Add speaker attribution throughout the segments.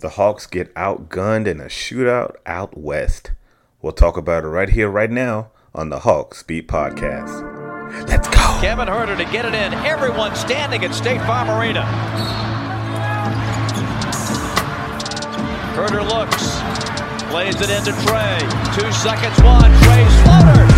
Speaker 1: The Hawks get outgunned in a shootout out west. We'll talk about it right here, right now on the Hawks Beat Podcast. Let's go.
Speaker 2: Kevin Huerter to get it in. Everyone standing at State Farm Arena. Huerter looks, plays it into Trae. Two seconds, one. Trae's floater.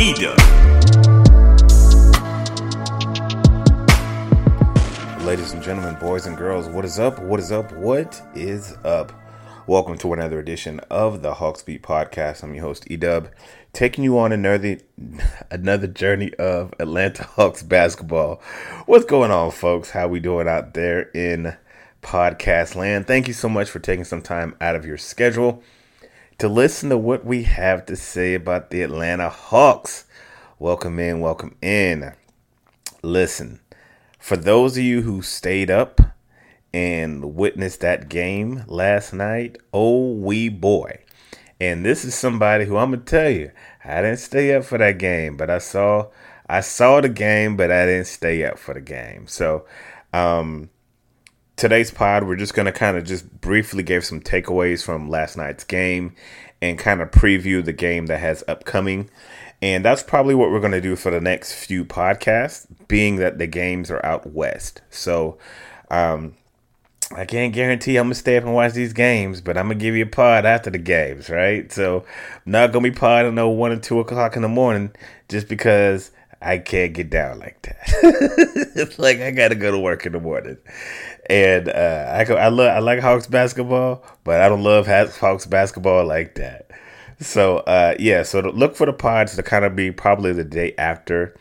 Speaker 1: Eda. Ladies and gentlemen, boys and girls, what is up? What is up? What is up? Welcome to another edition of the Hawks Beat Podcast. I'm your host, Edub, taking you on another another journey of Atlanta Hawks basketball. What's going on, folks? How we doing out there in podcast land? Thank you so much for taking some time out of your schedule to listen to what we have to say about the Atlanta Hawks. Welcome in, welcome in. Listen, for those of you who stayed up and witnessed that game last night, oh wee boy. And this is somebody who I'm gonna tell you, I didn't stay up for that game, but I saw I saw the game, but I didn't stay up for the game. So um today's pod, we're just going to kind of just briefly give some takeaways from last night's game and kind of preview the game that has upcoming. And that's probably what we're going to do for the next few podcasts, being that the games are out west. So, um, I can't guarantee I'm gonna stay up and watch these games, but I'm gonna give you a pod after the games, right? So not gonna be podding no one or two o'clock in the morning just because I can't get down like that. it's like I gotta go to work in the morning, and uh, I go, I love I like Hawks basketball, but I don't love Hawks basketball like that. So uh, yeah, so look for the pods to kind of be probably the day after,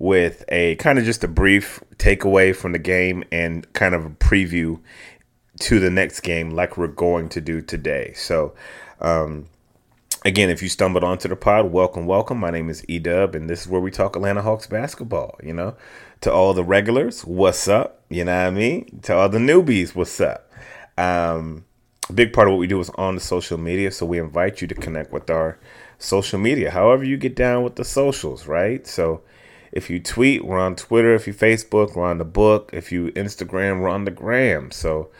Speaker 1: with a kind of just a brief takeaway from the game and kind of a preview to the next game, like we're going to do today. So. Um, Again, if you stumbled onto the pod, welcome, welcome. My name is Edub, and this is where we talk Atlanta Hawks basketball. You know, to all the regulars, what's up? You know what I mean? To all the newbies, what's up? Um, a big part of what we do is on the social media, so we invite you to connect with our social media. However, you get down with the socials, right? So, if you tweet, we're on Twitter. If you Facebook, we're on the book. If you Instagram, we're on the gram. So,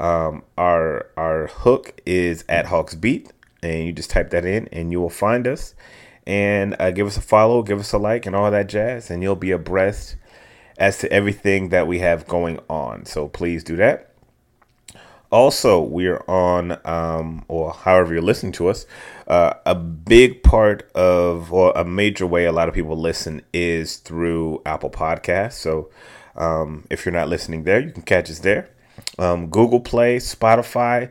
Speaker 1: um, our our hook is at Hawks Beat and you just type that in and you will find us. And uh, give us a follow give us a like and all that jazz and you'll be abreast as to everything that we have going on. So please do that. Also we're on um, or however you're listening to us uh, a big part of or a major way a lot of people listen is through apple podcasts. So um, if you're not listening there you can catch us there. Um, google play spotify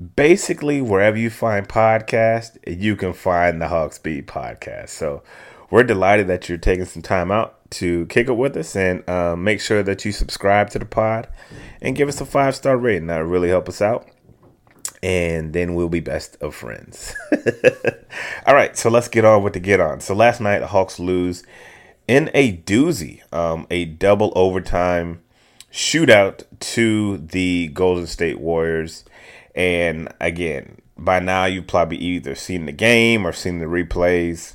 Speaker 1: basically wherever you find podcasts, you can find the Hawks Beat podcast. So we're delighted that you're taking some time out to kick it with us and uh, make sure that you subscribe to the pod and give us a five star rating. That really help us out. And then we'll be best of friends. All right, so let's get on with the get on. So last night the Hawks lose in a doozy, um, a double overtime shootout to the Golden State Warriors. And again, by now you've probably either seen the game or seen the replays.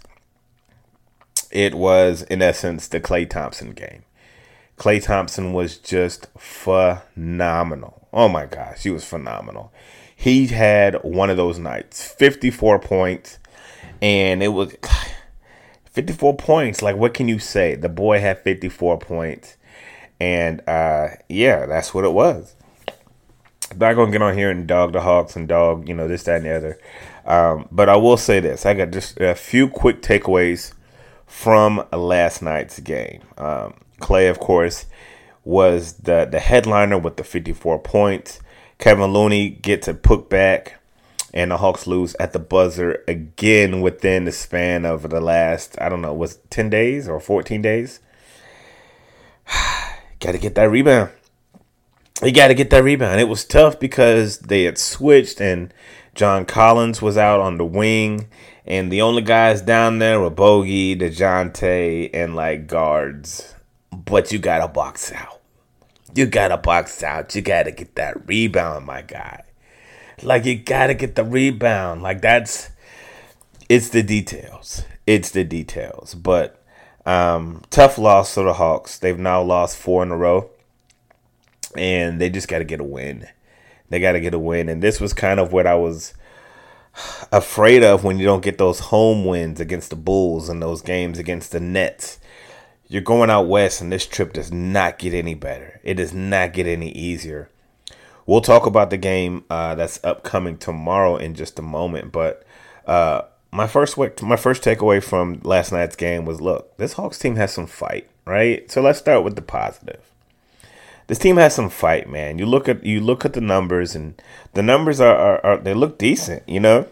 Speaker 1: It was, in essence, the Klay Thompson game. Klay Thompson was just phenomenal. Oh my gosh, he was phenomenal. He had one of those nights, 54 points, and it was 54 points. Like, what can you say? The boy had 54 points. And uh, yeah, that's what it was. Not gonna get on here and dog the Hawks and dog, you know, this, that, and the other. Um, but I will say this: I got just a few quick takeaways from last night's game. Um, Klay, of course, was the the headliner with the 54 points. Kevin Looney gets a putback, and the Hawks lose at the buzzer again within the span of the last I don't know was 10 days or 14 days. got to get that rebound. You got to get that rebound. It was tough because they had switched and John Collins was out on the wing, and the only guys down there were Bogey, Dejounte, and like guards. But you gotta box out. You gotta box out. You gotta get that rebound, my guy. Like you gotta get the rebound. Like that's it's the details. It's the details. But um, tough loss for the Hawks. They've now lost four in a row. And they just gotta get a win. They got to get a win. And this was kind of what I was afraid of when you don't get those home wins against the Bulls and those games against the Nets. You're going out west, and this trip does not get any better. It does not get any easier. We'll talk about the game uh, that's upcoming tomorrow in just a moment. But uh, my first my first takeaway from last night's game was: look, this Hawks team has some fight, right? So let's start with the positive this team has some fight, man. You look at you look at the numbers, and the numbers are, are, are they look decent. You know,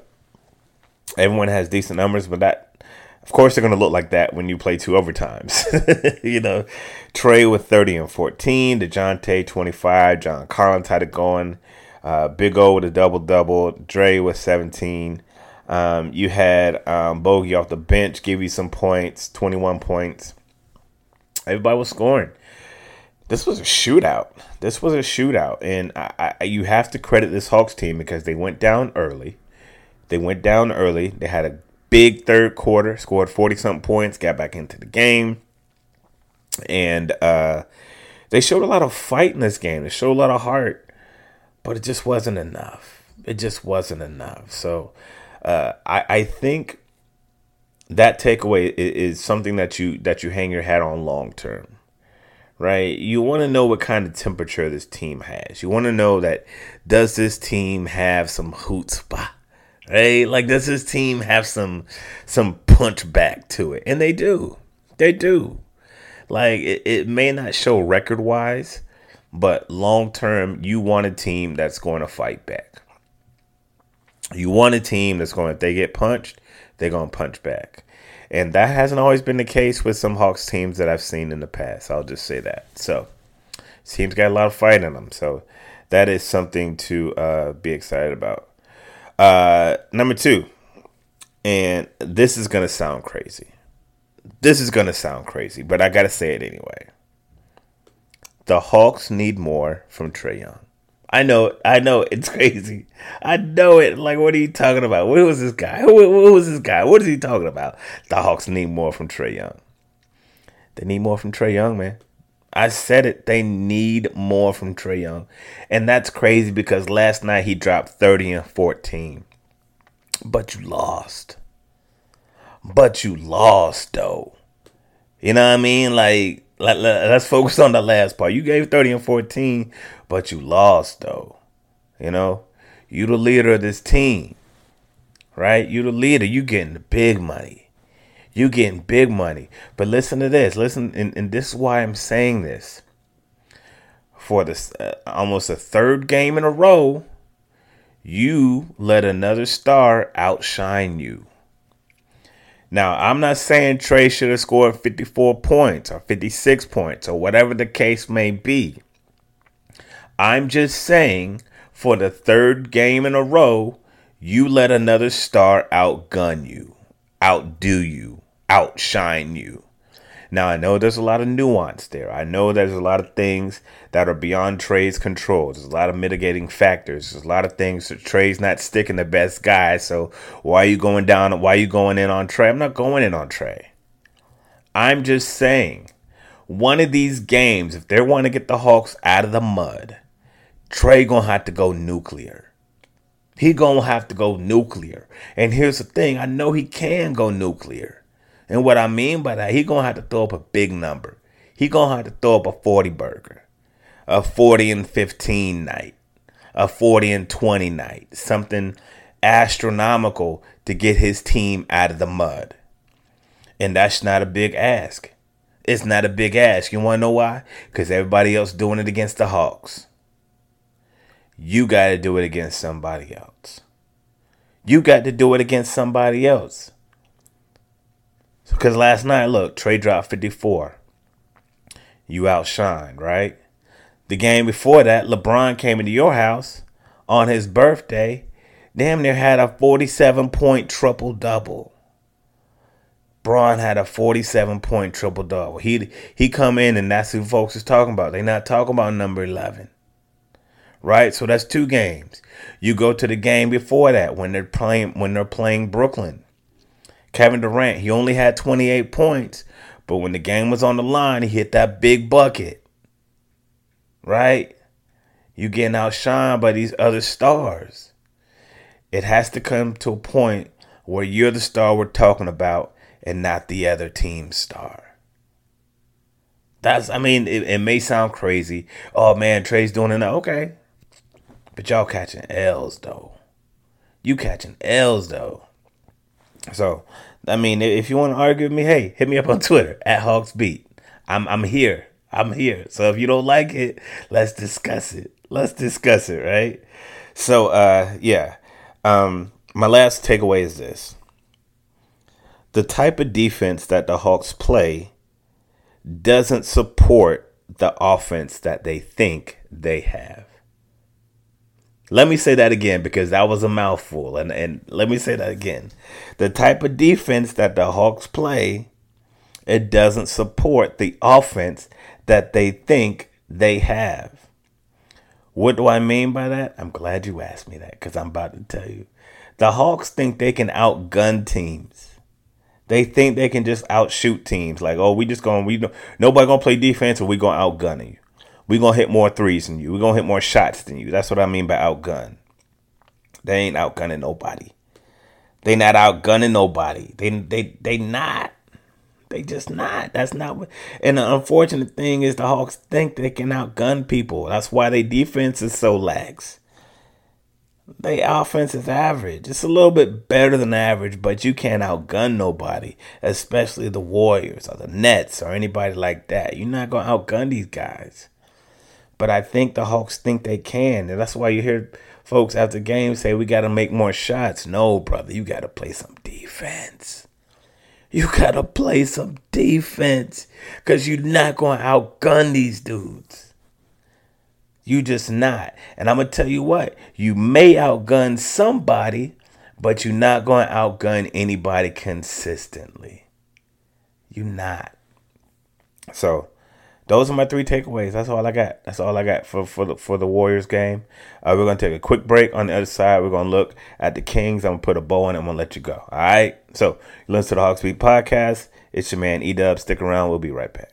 Speaker 1: everyone has decent numbers, but that, of course, they're gonna look like that when you play two overtimes. you know, Trae with thirty and fourteen, Dejounte twenty five, John Collins had it going, uh, Big O with a double double, Dre with seventeen. Um, you had um, Bogey off the bench give you some points, twenty one points. Everybody was scoring this was a shootout. This was a shootout, and I, I, you have to credit this Hawks team because they went down early. They went down early. They had a big third quarter, scored forty something points, got back into the game, and uh, they showed a lot of fight in this game. They showed a lot of heart, but it just wasn't enough. It just wasn't enough. So uh, I, I think that takeaway is, is something that you that you hang your hat on long term right? You want to know what kind of temperature this team has. You want to know that does this team have some chutzpah, right? Like does this team have some some punch back to it? And they do, they do. Like it, it may not show record wise, but long term, you want a team that's going to fight back. You want a team that's going if they get punched, they're going to punch back. And that hasn't always been the case with some Hawks teams that I've seen in the past. I'll just say that. So, teams got a lot of fight in them. So, that is something to uh, be excited about. Uh, number two, and this is going to sound crazy. This is going to sound crazy, but I got to say it anyway. The Hawks need more from Trae Young. I know, I know, it's crazy. I know it. Like, what are you talking about? Where was this guy? Who, who was this guy? What is he talking about? The Hawks need more from Trae Young. They need more from Trae Young, man. I said it. They need more from Trae Young. And that's crazy because last night he dropped 30 and 14. But you lost. But you lost, though. You know what I mean? Like, let, let, let's focus on the last part. You gave 30 and 14, but you lost though. You know, you the leader of this team, right? You the leader. You getting the big money. You getting big money. But listen to this. Listen, and, and this is why I'm saying this. For this uh, almost a third game in a row, you let another star outshine you. Now, I'm not saying Trae should have scored 54 points or 56 points or whatever the case may be. I'm just saying, for the third game in a row, you let another star outgun you, outdo you, outshine you. Now, I know there's a lot of nuance there. I know there's a lot of things that are beyond Trae's control. There's a lot of mitigating factors. There's a lot of things that Trae's not sticking the best guy. So why are you going down? Why are you going in on Trae? I'm not going in on Trae. I'm just saying, one of these games, if they want to get the Hawks out of the mud, Trae gonna have to go nuclear. He gonna have to go nuclear. And here's the thing: I know he can go nuclear. And what I mean by that, he gonna have to throw up a big number. He gonna have to throw up a 40 burger, a 40 and 15 night, a 40 and 20 night, something astronomical to get his team out of the mud. And that's not a big ask. It's not a big ask. You want to know why? Because everybody else doing it against the Hawks. You got to do it against somebody else. You got to do it against somebody else. Because last night, look, Trae dropped 54. You outshined, right? The game before that, LeBron came into your house on his birthday, damn near had a 47 point triple double. Bron had a 47 point triple double. He he come in and that's who folks is talking about. They not talking about number 11. Right? So that's two games. You go to the game before that when they're playing when they're playing Brooklyn. Kevin Durant, he only had 28 points, but when the game was on the line, he hit that big bucket. Right? You getting outshined by these other stars. It has to come to a point where you're the star we're talking about and not the other team's star. That's, I mean, it, it may sound crazy. Oh man, Trae's doing it now. Okay. But y'all catching L's though. You catching L's though. So, I mean, if you want to argue with me, hey, hit me up on Twitter at Hawks Beat. I'm I'm here. I'm here. So if you don't like it, let's discuss it. Let's discuss it, right? So uh yeah. Um my last takeaway is this the type of defense that the Hawks play doesn't support the offense that they think they have. Let me say that again because that was a mouthful. And, and let me say that again. The type of defense that the Hawks play, it doesn't support the offense that they think they have. What do I mean by that? I'm glad you asked me that because I'm about to tell you. The Hawks think they can outgun teams. They think they can just outshoot teams. Like, oh, we just going we nobody gonna play defense, and we gonna outgun you. We gonna hit more threes than you. We're gonna hit more shots than you. That's what I mean by outgun. They ain't outgunning nobody. They not outgunning nobody. They they they not. They just not. That's not what. And the unfortunate thing is the Hawks think they can outgun people. That's why their defense is so lax. They offense is average. It's a little bit better than average, but you can't outgun nobody, especially the Warriors or the Nets or anybody like that. You're not gonna outgun these guys. But I think the Hawks think they can, and that's why you hear folks after games say we gotta make more shots. No, brother, you gotta play some defense. You gotta play some defense. Cause you're not gonna outgun these dudes. You just not. And I'm going to tell you what, you may outgun somebody, but you're not going to outgun anybody consistently. You're not. So, those are my three takeaways. That's all I got. That's all I got for for the for the Warriors game. Uh, we're gonna take a quick break. On the other side, we're gonna look at the Kings. I'm gonna put a bow on it. I'm gonna let you go. All right. So listen to the Hawks Beat podcast. It's your man E Dub. Stick around. We'll be right back.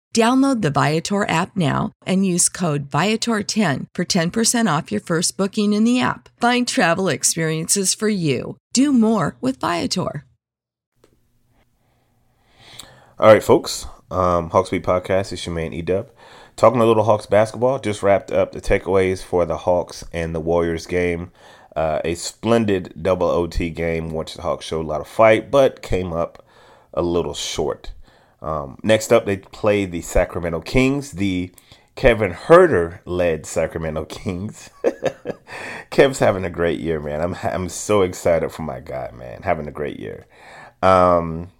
Speaker 3: Download the Viator app now and use code Viator10 for 10% off your first booking in the app. Find travel experiences for you. Do more with Viator.
Speaker 1: All right, folks. Um, Hawks Beat Podcast. It's your man Edub. Talking a little Hawks basketball. Just wrapped up the takeaways for the Hawks and the Warriors game. Uh, a splendid double OT game, which the Hawks showed a lot of fight, but came up a little short. Um, next up, they play the Sacramento Kings, the Kevin Huerter led Sacramento Kings. Kev's having a great year, man. I'm I'm so excited for my guy, man. Having a great year. Um,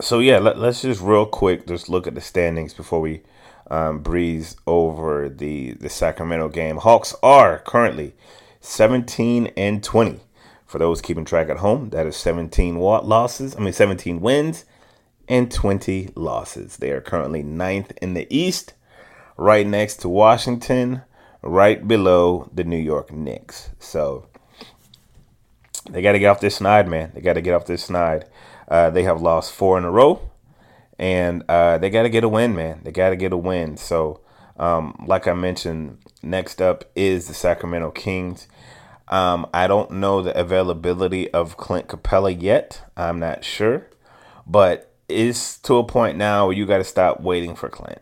Speaker 1: so yeah, let, us just real quick just look at the standings before we um, breeze over the the Sacramento game. Hawks are currently 17 and 20. For those keeping track at home, that is 17 losses. I mean 17 wins and 20 losses. They are currently ninth in the East, right next to Washington, right below the New York Knicks. So they got to get off this snide, man. They got to get off this snide. Uh, they have lost four in a row, and uh, they got to get a win, man. They got to get a win. So, um, like I mentioned, next up is the Sacramento Kings. Um, I don't know the availability of Clint Capela yet. I'm not sure, but it's to a point now where you got to stop waiting for Clint.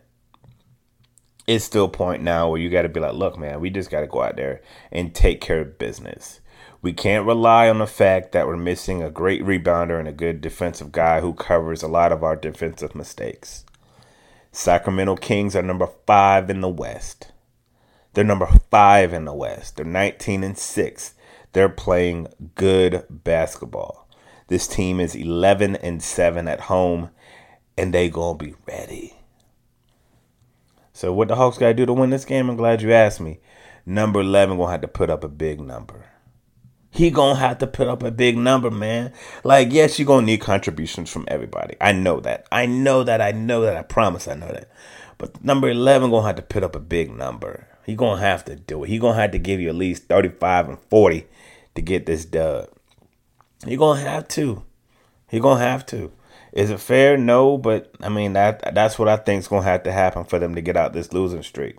Speaker 1: It's still a point now where you got to be like, look, man, we just got to go out there and take care of business. We can't rely on the fact that we're missing a great rebounder and a good defensive guy who covers a lot of our defensive mistakes. Sacramento Kings are number five in the West. They're number five in the West. They're 19 and 6. They're playing good basketball. This team is 11 and 7 at home, and they going to be ready. So, what the Hawks got to do to win this game? I'm glad you asked me. Number 11 going to have to put up a big number. He going to have to put up a big number, man. Like, yes, you're going to need contributions from everybody. I know that. I know that. I know that. I promise I know that. But number 11 going to have to put up a big number. He going to have to do it. He going to have to give you at least 35 and 40 to get this dub. You're gonna have to. You're gonna have to. Is it fair? No, but I mean that that's what I think is gonna have to happen for them to get out this losing streak.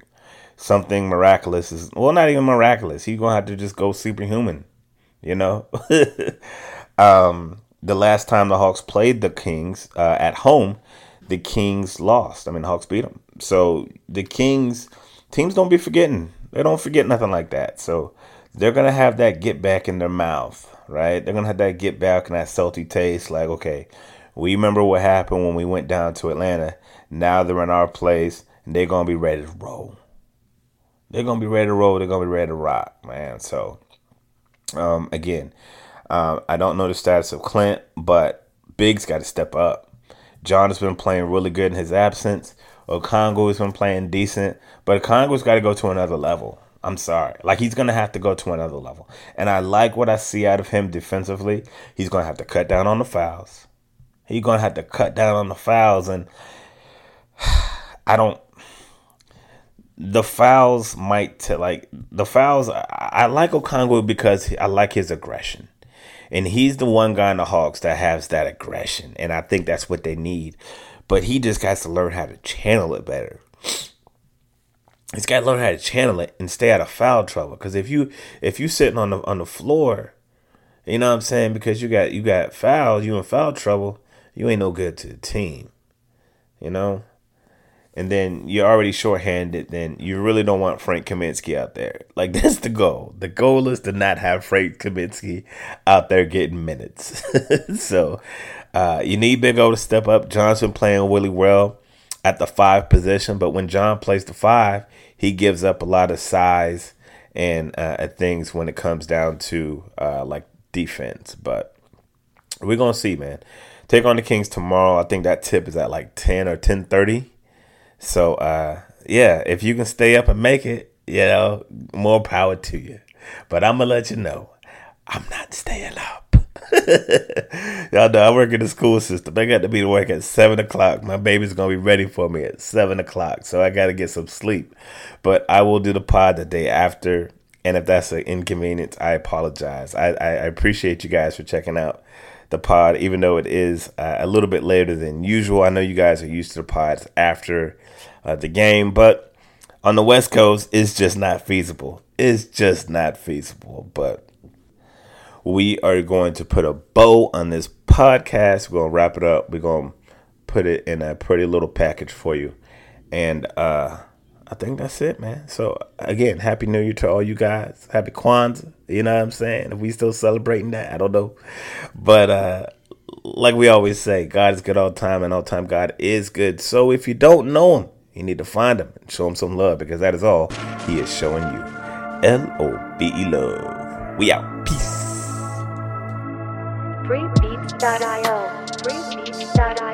Speaker 1: Something miraculous is well, not even miraculous. He's gonna have to just go superhuman. You know. um, the last time the Hawks played the Kings uh, at home, the Kings lost. I mean, the Hawks beat them. So the Kings teams don't be forgetting. They don't forget nothing like that. So they're gonna have that get back in their mouth right? They're gonna have that get back and that salty taste. Like, okay, we remember what happened when we went down to Atlanta. Now they're in our place, and they're gonna be ready to roll. They're gonna be ready to roll. They're gonna be ready to rock, man. So, um, again, um, I don't know the status of Clint, but Big's got to step up. John has been playing really good in his absence. Okongwu has been playing decent, but Okongwu's got to go to another level. I'm sorry. Like he's gonna have to go to another level. And I like what I see out of him defensively. He's gonna have to cut down on the fouls. He's gonna have to cut down on the fouls, and I don't. The fouls might t- like the fouls. I, I like Okongwu because I like his aggression, and he's the one guy in the Hawks that has that aggression, and I think that's what they need. But he just has to learn how to channel it better he's got to learn how to channel it and stay out of foul trouble. Because if you if you sitting on the on the floor, you know what I'm saying, because you got you got foul, you in foul trouble, you ain't no good to the team. You know, and then you're already shorthanded, then you really don't want Frank Kaminsky out there. Like that's the goal. The goal is to not have Frank Kaminsky out there getting minutes. so uh, you need Big O to step up. Johnson playing really well at the five position, but when John plays the five, he gives up a lot of size and uh, things when it comes down to uh, like defense. But we're gonna see, man. Take on the Kings tomorrow. I think that tip is at like ten or ten thirty. So uh, yeah, if you can stay up and make it, you know, more power to you. But I'm gonna let you know, I'm not staying up. Y'all know I work in the school system. I got to be to work at seven o'clock. My baby's gonna be ready for me at seven o'clock, so I got to get some sleep. But I will do the pod the day after, and if that's an inconvenience, I apologize. I, I, appreciate you guys for checking out the pod, even though it is uh, a little bit later than usual. I know you guys are used to the pods after uh, the game, but on the West Coast, it's just not feasible. It's just not feasible. But we are going to put a bow on this podcast. We're going to wrap it up. We're going to put it in a pretty little package for you. And uh, I think that's it, man. So, again, Happy New Year to all you guys. Happy Kwanzaa. You know what I'm saying? If we still celebrating that, I don't know. But, uh, like we always say, God is good all the time, and all time God is good. So if you don't know Him, you need to find Him and show Him some love because that is all He is showing you. L O B E love. We out. Peace.
Speaker 4: Freebeats.io. Freebeats.io.